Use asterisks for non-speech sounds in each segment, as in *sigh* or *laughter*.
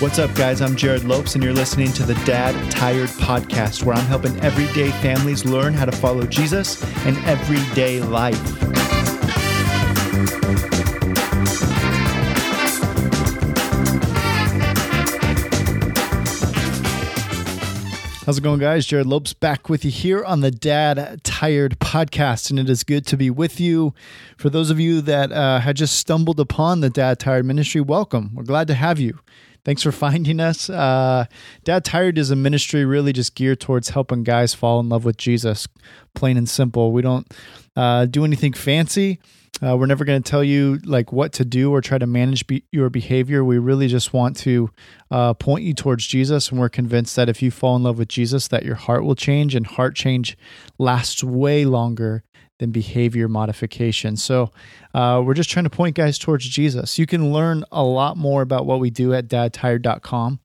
What's up, guys? I'm Jared Lopes, and you're listening to the Dad Tired Podcast, where I'm helping everyday families learn how to follow Jesus in everyday life. How's it going, guys? Jared Lopes back with you here on the Dad Tired podcast, and it is good to be with you. For those of you that uh, had just stumbled upon the Dad Tired ministry, welcome. We're glad to have you. Thanks for finding us. Uh, Dad Tired is a ministry really just geared towards helping guys fall in love with Jesus, plain and simple. We don't uh, do anything fancy. Uh, we're never going to tell you like what to do or try to manage be- your behavior. We really just want to uh, point you towards Jesus, and we're convinced that if you fall in love with Jesus, that your heart will change, and heart change lasts way longer than behavior modification. So uh, we're just trying to point guys towards Jesus. You can learn a lot more about what we do at dadtired.com.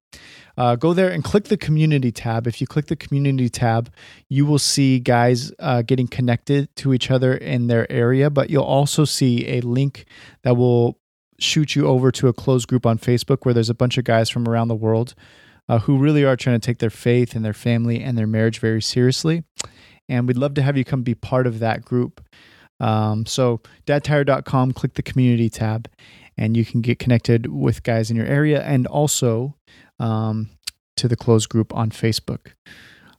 Uh, go there and click the community tab. If you click the community tab, you will see guys uh, getting connected to each other in their area, but you'll also see a link that will shoot you over to a closed group on Facebook where there's a bunch of guys from around the world uh, who really are trying to take their faith and their family and their marriage very seriously and we'd love to have you come be part of that group. Um, so, dadtired.com, click the community tab, and you can get connected with guys in your area and also um, to the closed group on Facebook.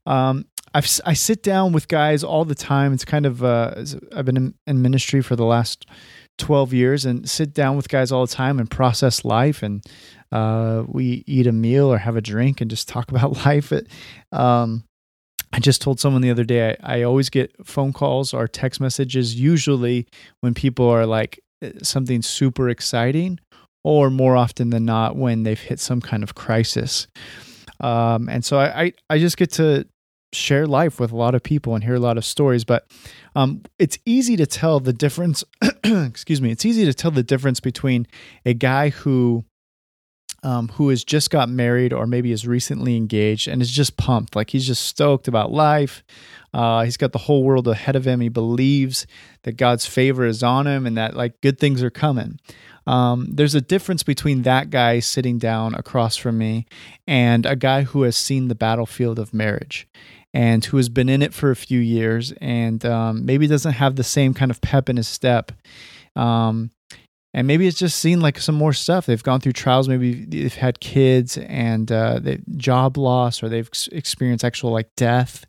Um, I've, I sit down with guys all the time. It's kind of, uh, I've been in, in ministry for the last 12 years and sit down with guys all the time and process life. And uh, we eat a meal or have a drink and just talk *laughs* about life. It, um, I just told someone the other day I, I, always get phone calls or text messages, usually when people are like eh, something super exciting, or more often than not when they've hit some kind of crisis. Um, and so I, I, I, just get to share life with a lot of people and hear a lot of stories. But um, it's easy to tell the difference. *clears throat* excuse me. It's easy to tell the difference between a guy who um, who has just got married or maybe is recently engaged and is just pumped. Like he's just stoked about life. Uh, he's got the whole world ahead of him. He believes that God's favor is on him and that like good things are coming. Um, there's a difference between that guy sitting down across from me and a guy who has seen the battlefield of marriage and who has been in it for a few years and um, maybe doesn't have the same kind of pep in his step. Um, and maybe it's just seen like some more stuff. They've gone through trials. Maybe they've had kids and uh, they job loss, or they've experienced actual like death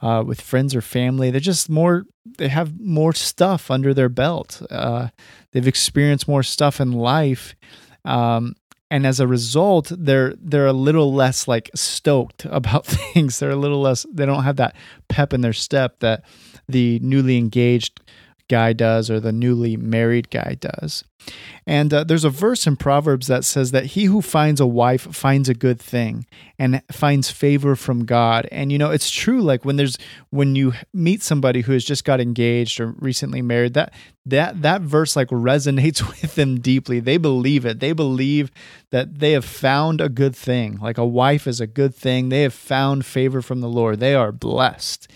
uh, with friends or family. They're just more. They have more stuff under their belt. Uh, they've experienced more stuff in life, um, and as a result, they're they're a little less like stoked *laughs* about *laughs* things. They're a little less. They don't have that pep in their step that the newly engaged guy does or the newly married guy does. And uh, there's a verse in Proverbs that says that he who finds a wife finds a good thing and finds favor from God. And you know, it's true like when there's when you meet somebody who has just got engaged or recently married, that that that verse like resonates *laughs* with them deeply. They believe it. They believe that they have found a good thing. Like a wife is a good thing. They have found favor from the Lord. They are blessed.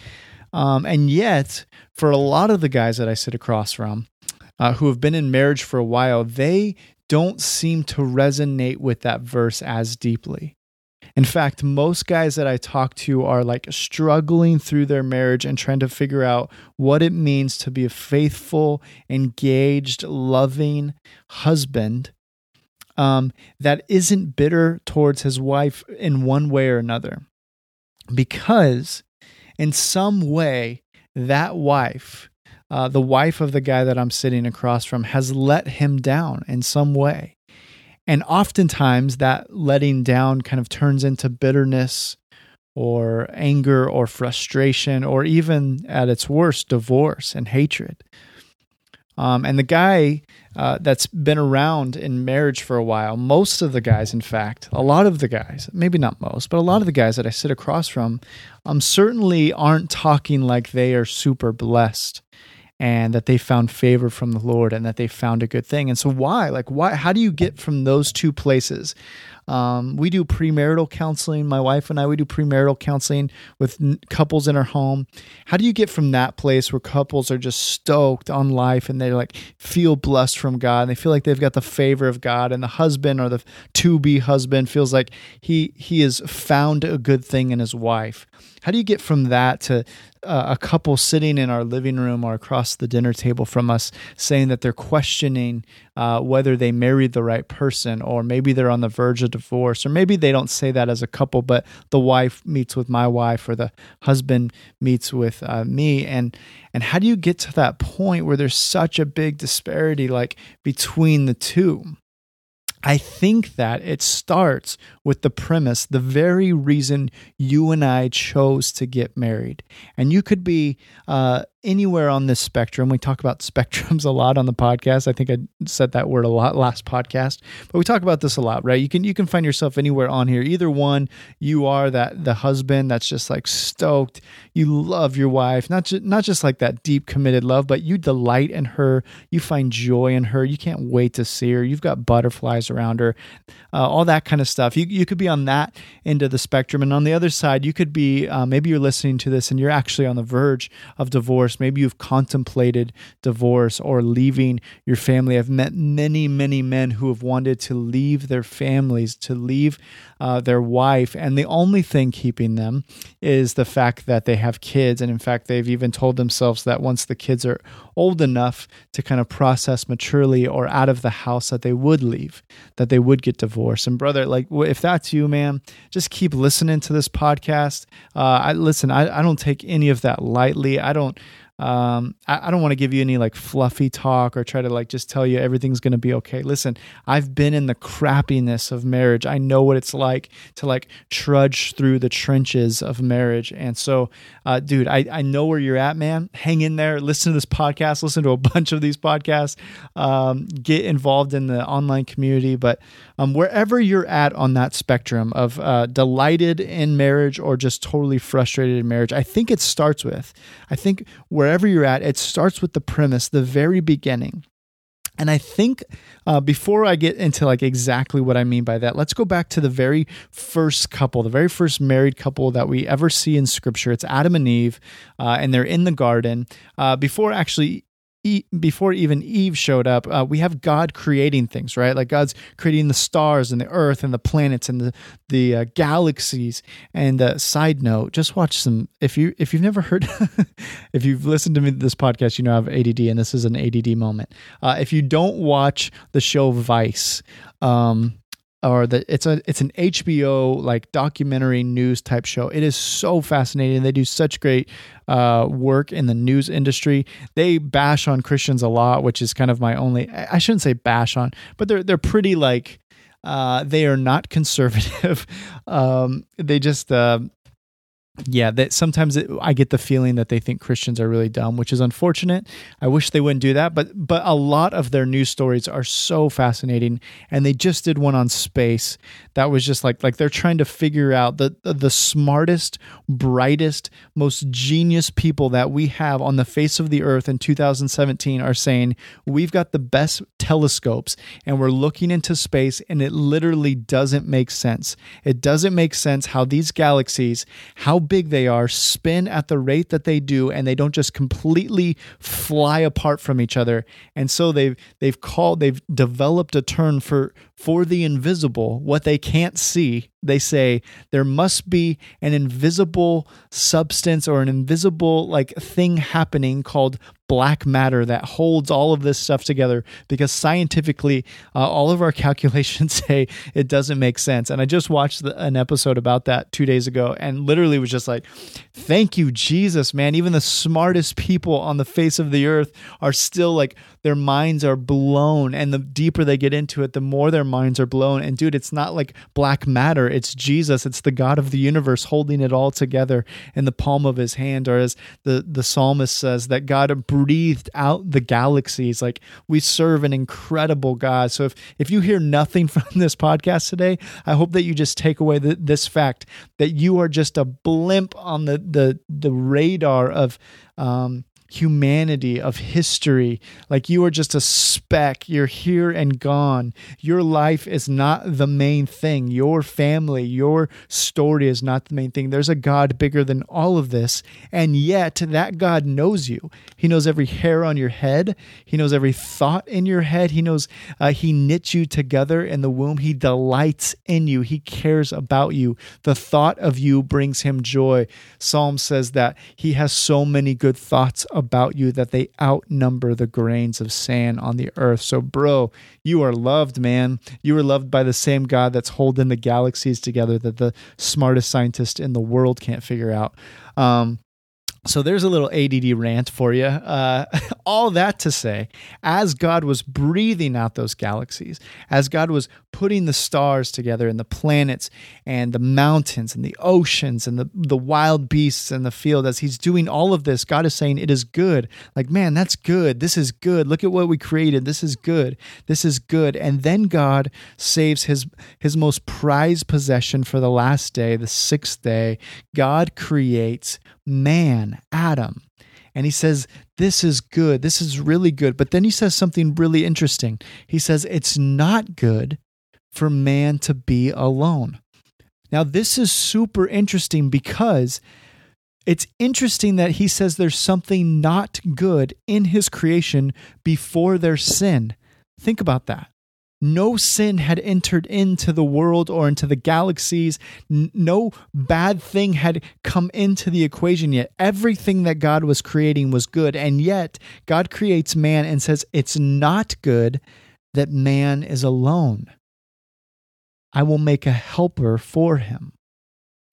Um, and yet, for a lot of the guys that I sit across from uh, who have been in marriage for a while, they don't seem to resonate with that verse as deeply. In fact, most guys that I talk to are like struggling through their marriage and trying to figure out what it means to be a faithful, engaged, loving husband um, that isn't bitter towards his wife in one way or another. Because in some way, that wife, uh, the wife of the guy that I'm sitting across from, has let him down in some way. And oftentimes that letting down kind of turns into bitterness or anger or frustration or even at its worst, divorce and hatred. Um, and the guy uh, that's been around in marriage for a while, most of the guys, in fact, a lot of the guys, maybe not most, but a lot of the guys that I sit across from, um, certainly aren't talking like they are super blessed and that they found favor from the Lord and that they found a good thing. And so, why? Like, why? How do you get from those two places? Um, we do premarital counseling. My wife and I, we do premarital counseling with n- couples in our home. How do you get from that place where couples are just stoked on life and they like feel blessed from God and they feel like they've got the favor of God and the husband or the to be husband feels like he he has found a good thing in his wife? How do you get from that to uh, a couple sitting in our living room or across the dinner table from us saying that they're questioning uh, whether they married the right person or maybe they're on the verge of divorce or maybe they don't say that as a couple but the wife meets with my wife or the husband meets with uh, me. And and how do you get to that point where there's such a big disparity like between the two I think that it starts with the premise, the very reason you and I chose to get married. And you could be uh, anywhere on this spectrum. We talk about *laughs* spectrums a lot on the podcast. I think I said that word a lot last podcast, but we talk about this a lot, right? You can you can find yourself anywhere on here. Either one, you are that the husband that's just like stoked. You love your wife, not just not just like that deep committed love, but you delight in her. You find joy in her. You can't wait to see her. You've got butterflies around her, uh, all that kind of stuff. You you could be on that end of the spectrum, and on the other side, you could be uh, maybe you're listening to this and you're actually on the verge of divorce divorce. Maybe you've contemplated divorce or leaving your family. I've met many, many men who have wanted to leave their families, to leave uh, their wife, and the only thing keeping them is the fact that they have kids. And in fact, they've even told themselves that once the kids are old enough to kind of process maturely or out of the house, that they would leave, that they would get divorced. And brother, like if that's you, man, just keep listening to this podcast. Uh, I listen. I, I don't take any of that lightly. I don't um, I, I don't want to give you any like fluffy talk or try to like just tell you everything's going to be okay. Listen, I've been in the crappiness of marriage. I know what it's like to like trudge through the trenches of marriage. And so, uh, dude, I, I know where you're at, man. Hang in there. Listen to this podcast. Listen to a *laughs* bunch of these podcasts. Um, get involved in the online community. But um, wherever you're at on that spectrum of uh, delighted in marriage or just totally frustrated in marriage, I think it starts with, I think wherever you're at, it starts with the premise, the very beginning. And I think uh, before I get into like exactly what I mean by that, let's go back to the very first couple, the very first married couple that we ever see in Scripture. It's Adam and Eve, uh, and they're in the garden. Uh, before actually before even Eve showed up, uh, we have God creating things, right? Like God's creating the stars and the earth and the planets and the the uh, galaxies. And uh, side note, just watch some. If you if you've never heard, *laughs* if you've listened to me this podcast, you know I have ADD, and this is an ADD moment. Uh, if you don't watch the show Vice, um, or the it's a it's an HBO like documentary news type show. It is so fascinating. They do such great uh, work in the news industry. They bash on Christians a lot, which is kind of my only. I shouldn't say bash on, but they're they're pretty like uh, they are not *laughs* conservative. um, they just uh, yeah, that sometimes it, I get the feeling that they think Christians are really dumb, which is unfortunate. I wish they wouldn't do that, but but a lot of their news stories are so fascinating, and they just did one on space that was just like like they're trying to figure out the the, the smartest, brightest, most genius people that we have on the face of the earth in 2017 are saying we've got the best telescopes and we're looking into space, and it literally doesn't make sense. It doesn't make sense how these galaxies how big they are spin at the rate that they do and they don't just completely fly apart from each other. And so they've they've called they've developed a term for for the invisible what they can't see they say there must be an invisible substance or an invisible like thing happening called black matter that holds all of this stuff together because scientifically uh, all of our *laughs* calculations say it doesn't make sense. And i just watched the, an episode about that two days ago and literally was just like thank you jesus man. Even the smartest people on the face of the earth are still like their minds are blown. And the deeper they get into it the more their minds are blown. And dude it's not like black matter it's jesus it's the god of the universe holding it all together in the palm of his hand or as the the psalmist says that god breathed out the galaxies. Like we serve an incredible God. So if, if you hear nothing *laughs* from this podcast today, I hope that you just take away the, this fact that you are just a blimp on the, the, the radar of, um, humanity, of history. Like you are just a speck. You're here and gone. Your life is not the main thing. Your family, your story is not the main thing. There's a God bigger than all of this. And yet, that God knows you. He knows every hair on your head, He knows every thought in your head. He knows uh, He knit you together in the womb. He delights in you, He cares about you. The thought of you brings Him joy. Psalm says that He has so many good thoughts about you that they outnumber the grains of sand on the earth. So, bro, you are loved, man. You are loved by the same God that's holding the galaxies together that the smartest scientist in the world can't figure out. Um, so there's a little ADD rant for you. Uh, *laughs* all that to say, as God was breathing out those galaxies, as God was putting the stars together and the planets and the mountains and the oceans and the, the wild beasts in the field, as He's doing all of this, God is saying, It is good. Like, man, that's good. This is good. Look at what we created. This is good. This is good. And then God saves His, his most prized possession for the last day, the sixth day. God creates man, Adam. And he says, This is good. This is really good. But then he says something really interesting. He says, It's not good for man to be alone. Now, this is super interesting because it's interesting that he says there's something not good in his creation before their sin. Think about that no sin had entered into the world or into the galaxies. No bad thing had come into the equation yet. Everything that God was creating was good. And yet, God creates man and says, It's not good that man is alone. I will make a helper for him.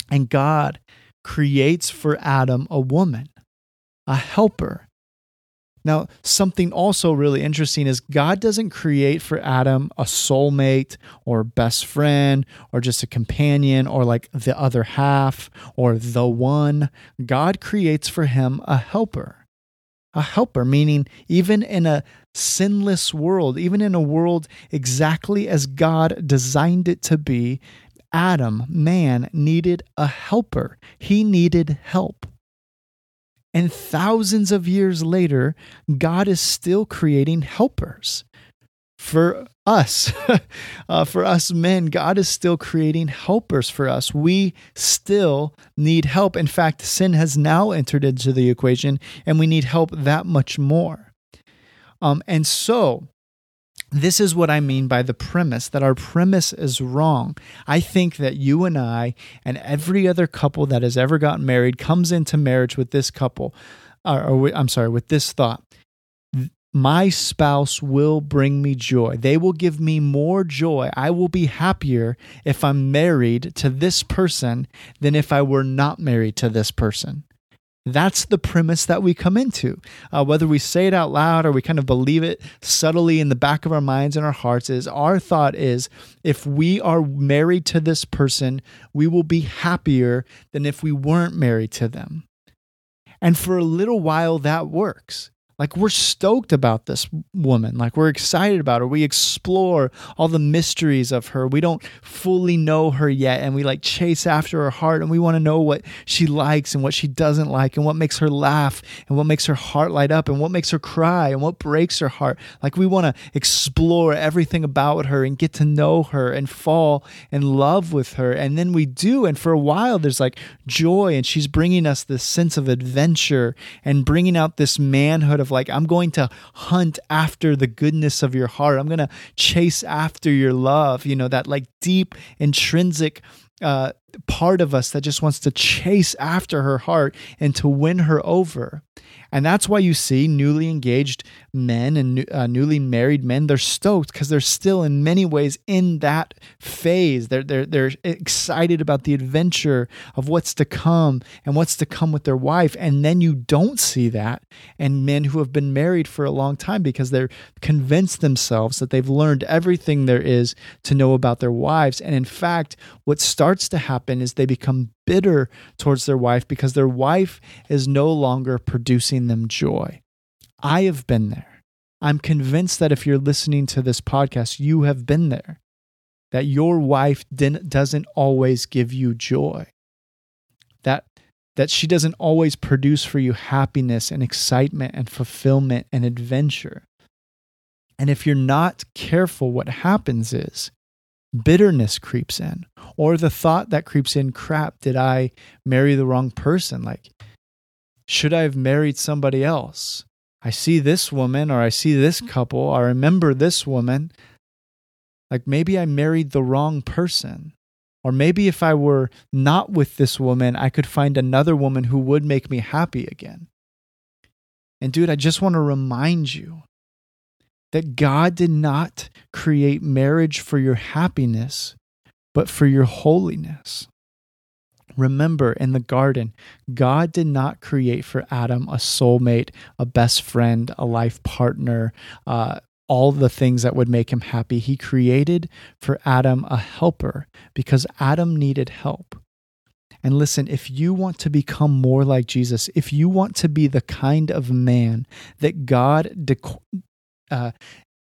And God creates for Adam a woman, a helper. Now, something also really interesting is God doesn't create for Adam a soulmate or best friend or just a companion or like the other half or the one. God creates for him a helper. A helper, meaning even in a sinless world, even in a world exactly as God designed it to be, Adam, man, needed a helper. He needed help. And thousands of years later, God is still creating helpers for us. *laughs* uh, for us men, God is still creating helpers for us. We still need help. In fact, sin has now entered into the equation, and we need help that much more. Um, and so, this is what I mean by the premise that our premise is wrong. I think that you and I and every other couple that has ever gotten married comes into marriage with this couple, or, or I'm sorry, with this thought. My spouse will bring me joy. They will give me more joy. I will be happier if I'm married to this person than if I were not married to this person. That's the premise that we come into. Uh, whether we say it out loud or we kind of believe it subtly in the back of our minds and our hearts, is our thought is if we are married to this person, we will be happier than if we weren't married to them. And for a little while, that works. Like we're stoked about this woman. Like we're excited about her. We explore all the mysteries of her. We don't fully know her yet. And we like chase after her heart and we want to know what she likes and what she doesn't like and what makes her laugh and what makes her heart light up and what makes her cry and what breaks her heart. Like we want to explore everything about her and get to know her and fall in love with her. And then we do. And for a while, there's like joy and she's bringing us this sense of adventure and bringing out this manhood of of like, I'm going to hunt after the goodness of your heart. I'm going to chase after your love, you know, that like deep, intrinsic uh, part of us that just wants to chase after her heart and to win her over. And that's why you see newly engaged men and uh, newly married men, they're stoked because they're still in many ways in that phase. They're, they're, they're excited about the adventure of what's to come and what's to come with their wife. And then you don't see that. And men who have been married for a long time because they're convinced themselves that they've learned everything there is to know about their wives. And in fact, what starts to happen is they become bitter towards their wife because their wife is no longer producing them joy. I have been there. I'm convinced that if you're listening to this podcast, you have been there, that your wife doesn't always give you joy. That that she doesn't always produce for you happiness and excitement and fulfillment and adventure. And if you're not careful, what happens is bitterness creeps in, or the thought that creeps in crap, did I marry the wrong person? Like, should I have married somebody else? I see this woman, or I see this mm-hmm. couple, I remember this woman. Like, maybe I married the wrong person. Or maybe if I were not with this woman, I could find another woman who would make me happy again. And dude, I just want to remind you that God did not create marriage for your happiness, but for your holiness. Remember, in the garden, God did not create for Adam a soulmate, a best friend, a life partner, uh, all the things that would make him happy. He created for Adam a helper because Adam needed help. And listen, if you want to become more like Jesus, if you want to be the kind of man that God uh,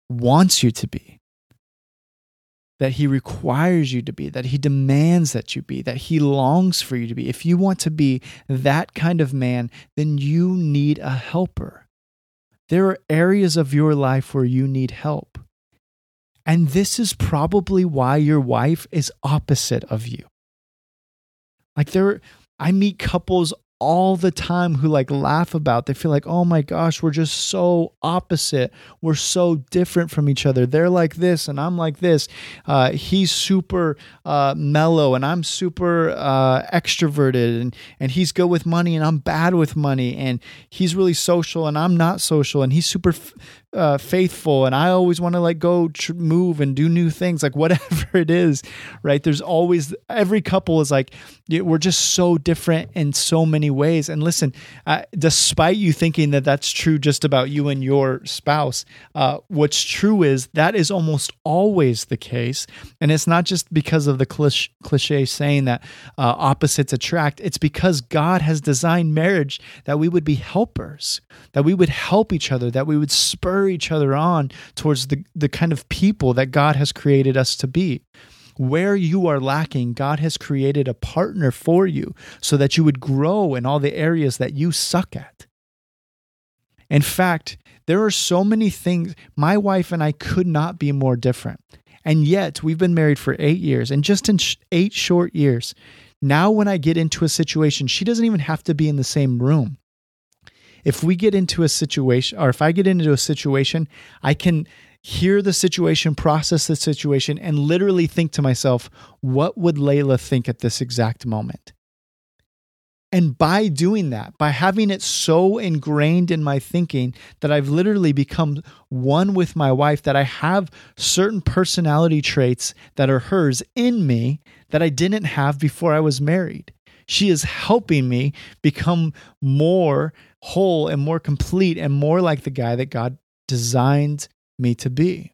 wants you to be, that he requires you to be, that he demands that you be, that he longs for you to be, if you want to be that kind of man, then you need a helper. There are areas of your life where you need help. And this is probably why your wife is opposite of you. Like there I meet couples all the time who like laugh about they feel like oh my gosh we're just so opposite. We're so different from each other. They're like this and i'm like this. Uh, he's super uh, mellow and i'm super uh, extroverted and, and he's good with money and i'm bad with money and he's really social and i'm not social and he's super f- uh, faithful and I always want to like go tr- move and do new things, like *laughs* whatever it is, right? There's always every couple is like we're just so different in so ways. And listen, uh, despite you thinking that that's true just about you and your spouse, uh, what's true is that is almost always the case, and it's not just because of the cliche, saying that uh, opposites attract. It's because God has designed marriage that we would be helpers, that we would help each other, that we would spur each other on towards the, the kind of people that God has created us to be. Where you are lacking, God has created a partner for you so that you would grow in all the areas that you suck at. In fact, there are so many things. My wife and I could not be more different. And yet, we've been married for eight years. And just in sh- eight short years, now when I get into a situation, she doesn't even have to be in the same room if we get into a situation or if I get into a situation, I can hear the situation, process the situation, and literally think to myself, what would Layla think at this exact moment? And by doing that, by having it so ingrained in my thinking that I've literally become one with my wife, that I have certain personality traits that are hers in me that I didn't have before I was married. She is helping me become more whole and more complete and more like the guy that God designed me to be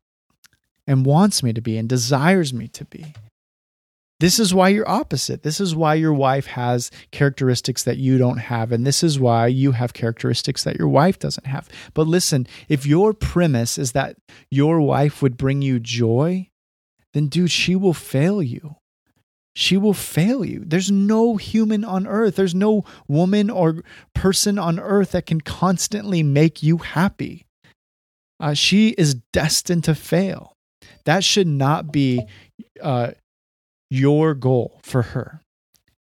and wants me to be and desires me to be. This is why you're opposite. This is why your wife has characteristics that you don't have. And this is why you have characteristics that your wife doesn't have. But listen, if your premise is that your wife would bring you joy, then dude, she will fail you she will fail you. There's no human on earth, there's no woman or person on earth that can constantly make you happy. Uh, she is destined to fail. That should not be uh, your goal for her,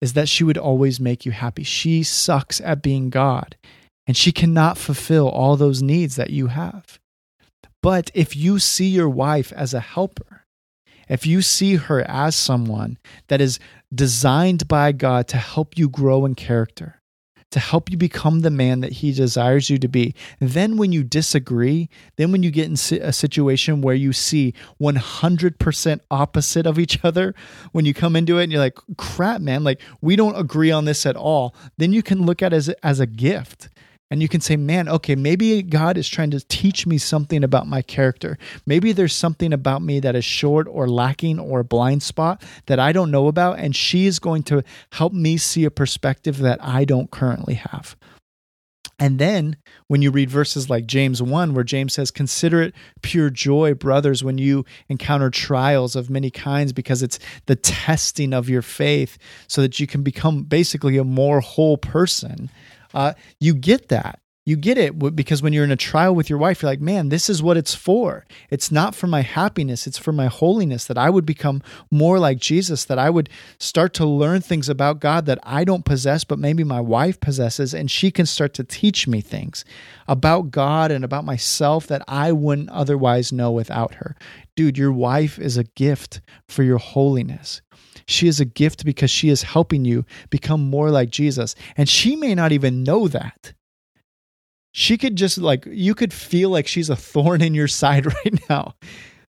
is that she would always make you happy. She sucks at being God, and she cannot fulfill all those needs that you have. But if you see your wife as a helper, if you see her as someone that is designed by God to help you grow in character, to help you become the man that he desires you to be. Then, when you disagree, then when you get in a situation where you see 100% opposite of each other, when you come into it and you're like, crap, man, like we don't agree on this at all, then you can look at it as, as a gift and you can say, man, okay, maybe God is trying to teach me something about my character. Maybe there's something about me that is short or lacking or a blind spot that I don't know about. And she is going to help me see a perspective that I don't currently have. And then when you read verses like James 1, where James says, Consider it pure joy, brothers, when you encounter trials of many kinds, because it's the testing of your faith so that you can become basically a more whole person. Uh, you get that you get it because when you're in a trial with your wife, you're like, man, this is what it's for. It's not for my happiness, it's for my holiness, that I would become more like Jesus, that I would start to learn things about God that I don't possess, but maybe my wife possesses, and she can start to teach me things about God and about myself that I wouldn't otherwise know without her. Dude, your wife is a gift for your holiness. She is a gift because she is helping you become more like Jesus. And she may not even know that. She could just like you could feel like she's a thorn in your side *laughs* right now.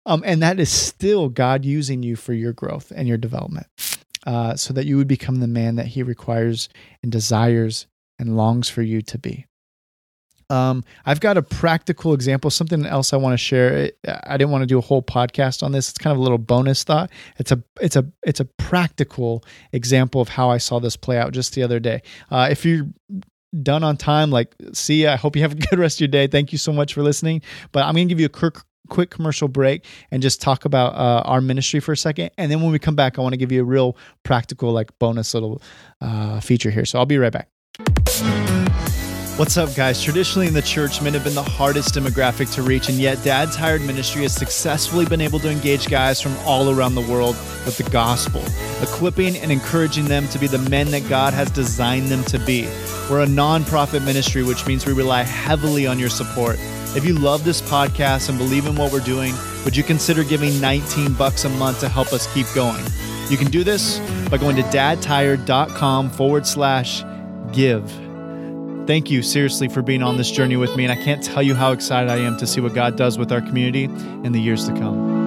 Um, and that is still god using you for your growth and your development uh, so that you would become the man that he requires and desires and longs for you to be um, I've got a practical example, something else I want to share. I didn't want to do a whole podcast on this. It's kind of a little bonus thought. It's a it's a it's a practical example of how I saw this play out just the other day. Uh, if you're done on time. Like, see. I hope you have a good rest of your day. Thank you so much for listening. But I'm to give you a quick, quick commercial break and just talk about uh, our ministry for a second. And then when we come back, I want to give you a real practical, like, bonus little uh, feature here. So I'll be right back. What's up, guys? Traditionally in the church, men have been the hardest demographic to reach, and yet Dad Tired Ministry has successfully been able to engage guys from all around the world with the gospel, equipping and encouraging them to be the men that God has designed them to be. We're a nonprofit ministry, which means we rely heavily on your support. If you love this podcast and believe in what we're doing, would you consider giving 19 bucks a month to help us keep going? You can do this by going to dadtired.com forward slash give. Thank you, seriously, for being on this journey with me. And I can't tell you how excited I am to see what God does with our community in the years to come.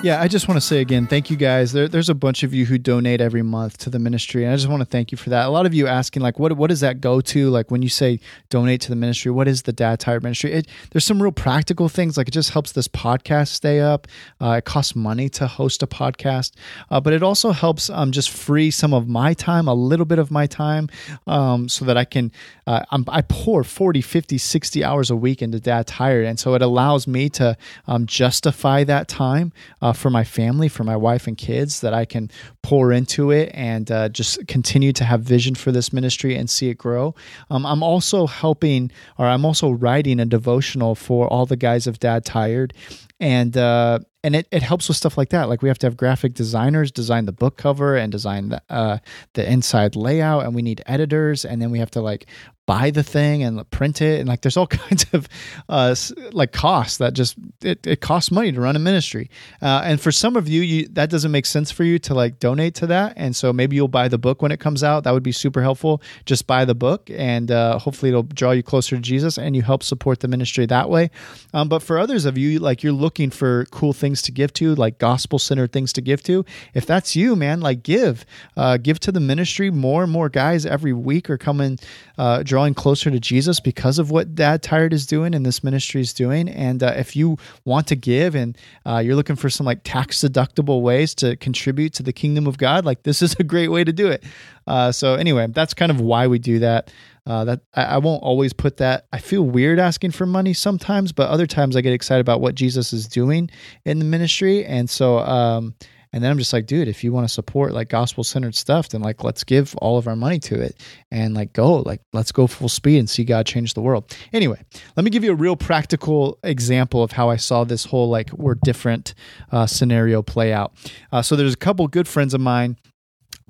Yeah, I just want to say again, thank you guys. There, there's a bunch of you who donate every month to the ministry, and I just want to thank you for that. A lot of you asking, like, what what does that go to? Like, when you say donate to the ministry, what is the Dad Tired Ministry? It, there's some real practical things. Like, it just helps this podcast stay up. Uh, it costs money to host a podcast, uh, but it also helps um, just free some of my time, a little bit of my time, um, so that I can. Uh, i pour 40, 50, 60 hours a week into Dad Tired, and so it allows me to um, justify that time. Uh, uh, for my family, for my wife and kids, that I can pour into it and uh, just continue to have vision for this ministry and see it grow. Um, I'm also helping, or I'm also writing a devotional for all the guys of Dad Tired, and uh, and it, it helps with stuff like that. Like we have to have graphic designers design the book cover and design the, uh, the inside layout, and we need editors, and then we have to like buy the thing and print it. And like there's all *laughs* kinds of uh, like costs that just it, it costs money to run a ministry. Uh, and for some of you, you that doesn't make sense for you to like donate to that. And so maybe you'll buy the book when it comes out. That would be super helpful. Just buy the book and uh, hopefully it'll draw you closer to jesus and you help support the ministry that way. Um, but for others of you like you're looking for cool things to give to like gospel centered things to give to. If that's you man like give uh, give to the ministry. More and more guys every week are coming uh, drawing closer to Jesus because of what Dad Tired is doing and this ministry is doing. And uh, if you want to give and uh, you're looking for some like tax deductible ways to contribute to the kingdom of God, like this is a great way to do it. Uh, so anyway, that's kind of why we do that. Uh, that I, I, won't always put that. I feel weird asking for money sometimes, but other times I get excited about what Jesus is doing in the ministry, and so um, and then I'm just like, dude, if you want to support like gospel centered stuff, then like let's give all of our money to it and like go, like let's go full speed and see God change the world. Anyway, let me give you a real practical example of how I saw this whole like we're different uh, scenario play out. Uh, so there's a couple good friends of mine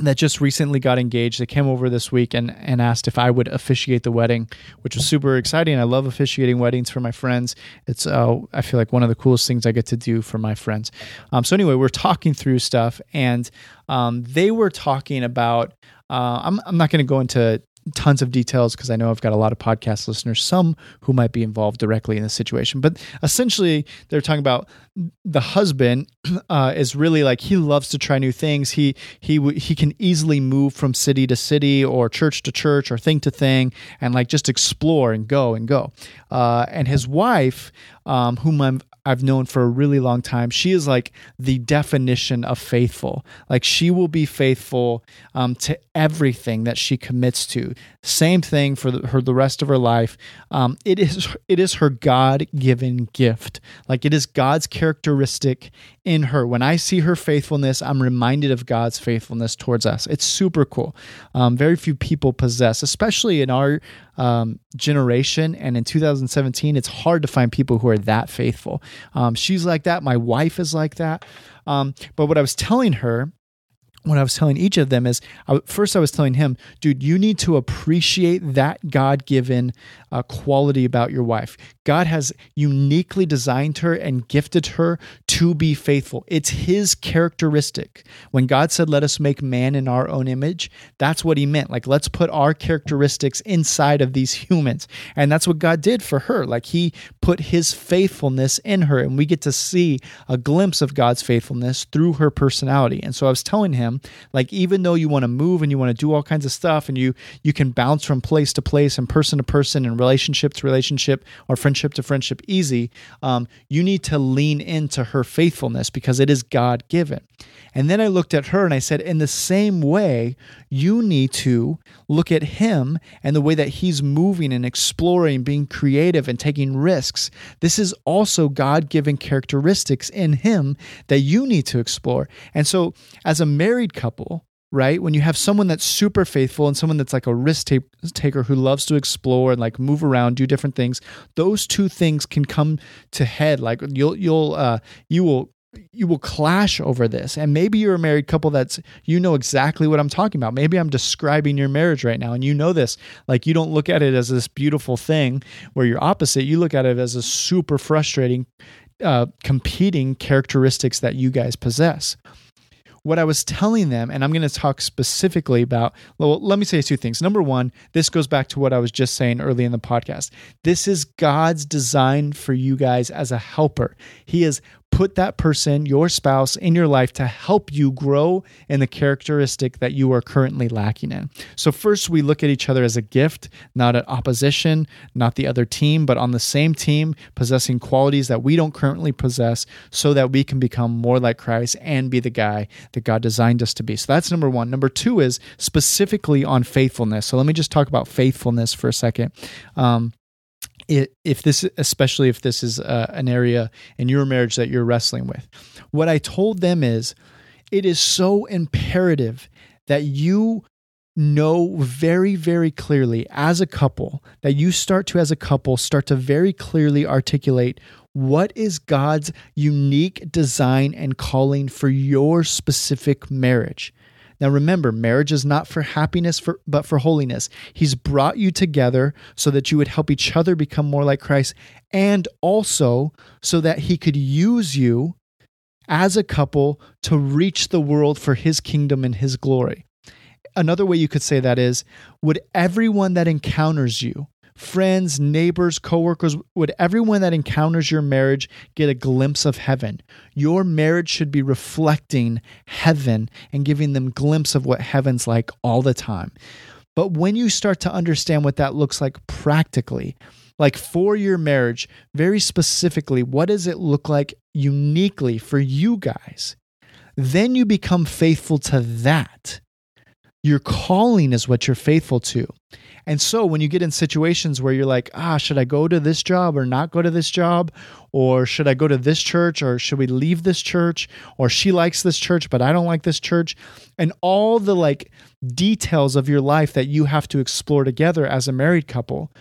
that just recently got engaged. They came over this week and, and asked if I would officiate the wedding, which was super exciting. I love officiating weddings for my friends. It's uh, I feel like one of the coolest things I get to do for my friends. Um, so anyway, we're talking through stuff, and um, they were talking about. Uh, I'm I'm not going to go into tons of details because I know I've got a lot of podcast listeners, some who might be involved directly in the situation. But essentially, they're talking about the husband *clears throat* uh, is really like he loves to try new things. He he he can easily move from city to city or church to church or thing to thing and like just explore and go and go. Uh, and his wife, um, whom I'm I've known for a really long time. She is like the definition of faithful. Like she will be faithful um, to everything that she commits to. Same thing for the, her the rest of her life. Um, it is it is her God given gift. Like it is God's characteristic in her. When I see her faithfulness, I'm reminded of God's faithfulness towards us. It's super cool. Um, very few people possess, especially in our um, generation and in 2017, it's hard to find people who are that faithful. Um, she's like that. My wife is like that. Um, but what I was telling her what I was telling each of them is first I was telling him, dude, you need to appreciate that God given uh, quality about your wife. God has uniquely designed her and gifted her to be faithful. It's his characteristic. When God said, let us make man in our own image, that's what he meant. Like, let's put our characteristics inside of these humans. And that's what God did for her. Like, he put his faithfulness in her, and we get to see a glimpse of God's faithfulness through her personality. And so I was telling him, like, even though you want to move and you want to do all kinds of stuff and you you can bounce from place to place and person to person and relationship to relationship or friendship to friendship easy, um, you need to lean into her faithfulness because it is God given. And then I looked at her and I said, in the same way, you need to look at him and the way that he's moving and exploring, being creative and taking risks. This is also God given characteristics in him that you need to explore. And so, as a married couple, right? When you have someone that's super faithful and someone that's like a risk taker who loves to explore and like move around, do different things, those two things can come to head. Like you'll you'll uh you will you will clash over this. And maybe you're a married couple that's you know exactly what I'm talking about. Maybe I'm describing your marriage right now and you know this. Like you don't look at it as this beautiful thing where you're opposite. You look at it as a super frustrating uh, competing characteristics that you guys possess what I was telling them, and I'm going to talk specifically about, well, let me say two things. Number one, this goes back to what I was just saying early in the podcast. This is God's design for you guys as a helper. He is put that person, your spouse, in your life to help you grow in the characteristic that you are currently lacking in. So, first, we look at each other as a gift, not at opposition, not the other team, but on the same team, possessing qualities that we don't currently possess so that we can become more like Christ and be the guy that God designed us to be. So, that's number one. Number two is specifically on faithfulness. So, let me just talk about faithfulness for a second. Um, if this especially if this is uh, an area in your marriage that you're wrestling with. What i told them is it is so imperative that you know very very clearly as a couple that you start to as a couple start to very clearly articulate what is God's unique design and calling for your specific marriage now remember, marriage is not for happiness for, but for holiness. He's brought you together so that you would help each other become more like Christ and also so that he could use you as a couple to reach the world for his kingdom and his glory. Another way you could say that is would everyone that encounters you friends, neighbors, coworkers, would everyone that encounters your marriage get a glimpse of heaven? Your marriage should be reflecting heaven and giving them glimpse of what heaven's like all the time. But when you start to understand what that looks like practically, like for your marriage, very specifically, what does it look like uniquely for you guys? Then you become faithful to that. Your calling is what you're faithful to. And so when you get in situations where you're like, ah, should I go to this job or not go to this job? Or should I go to this church or should we leave this church? Or she likes this church, but I don't like this church. And all the like details of your life that you have to explore together as a married couple.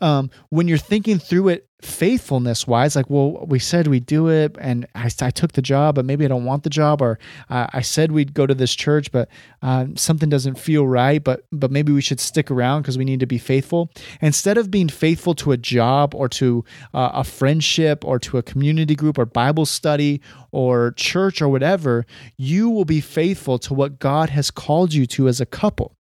Um, when you're thinking through it faithfulness wise like well we said we'd do it and I, I took the job but maybe i don't want the job or uh, i said we'd go to this church but uh, something doesn't feel right but but maybe we should stick around because we need to be faithful. Instead of being faithful to a job or to uh, a friendship or to a community group or bible study or church or whatever you will be faithful to what god has called you to as a couple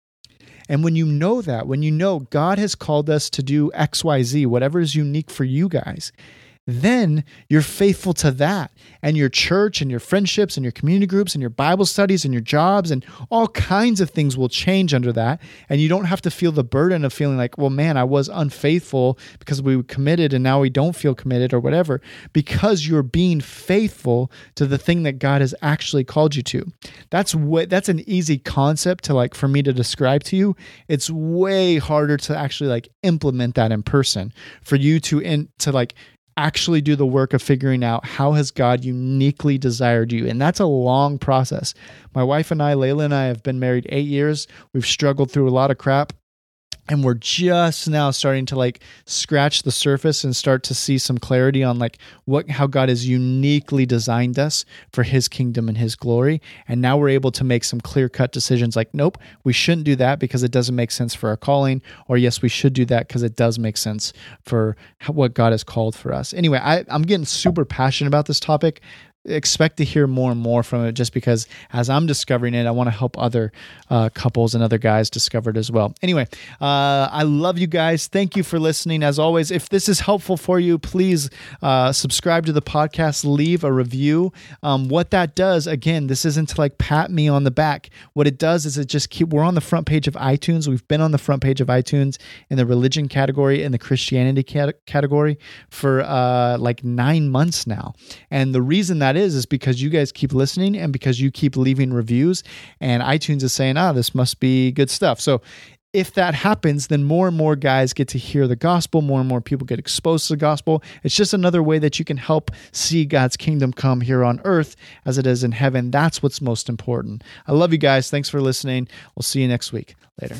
and when you know that, when you know God has called us to do XYZ, whatever is unique for you guys, then you're faithful to that. And your church and your friendships and your community groups and your Bible studies and your jobs and all kinds of things will change under that. And you don't have to feel the burden of feeling like, well, man, I was unfaithful because we committed and now we don't feel committed or whatever, because you're being faithful to the thing that God has actually called you to. That's what that's an easy concept to like for me to describe to you. It's way harder to actually like implement that in person for you to in to like actually do the work of figuring out how has God uniquely desired you. And that's a long process. My wife and I, Layla and I, have been married eight years. We've struggled through a lot of crap and we're just now starting to like scratch the surface and start to see some clarity on like what how God has uniquely designed us for his kingdom and his glory. And now we're able to make some clear cut decisions like nope we shouldn't do that because it doesn't make sense for our calling. Or yes we should do that because it does make sense for what God has called for us. Anyway I, I'm getting super passionate about this topic expect to hear more and more from it just because as I'm discovering it, I want to help other uh, couples and other guys discover it as well. Anyway, uh, I love you guys. Thank you for listening. As always, if this is helpful for you, please uh, subscribe to the podcast, leave a review. Um, what that does, again, this isn't to like pat me on the back. What it does is it just keep, we're on the front page of iTunes. We've been on the front page of iTunes in the religion category and the Christianity cat- category for uh, like nine months now. And the reason that is is because you guys keep listening and because you keep leaving reviews and iTunes is saying, "Ah, this must be good stuff." So if that happens, then more and more guys get to hear the gospel, more and more people get exposed to the gospel. It's just another way that you can help see God's kingdom come here on earth as it is in heaven. That's what's most important. I love you guys. Thanks for listening. We'll see you next week. Later.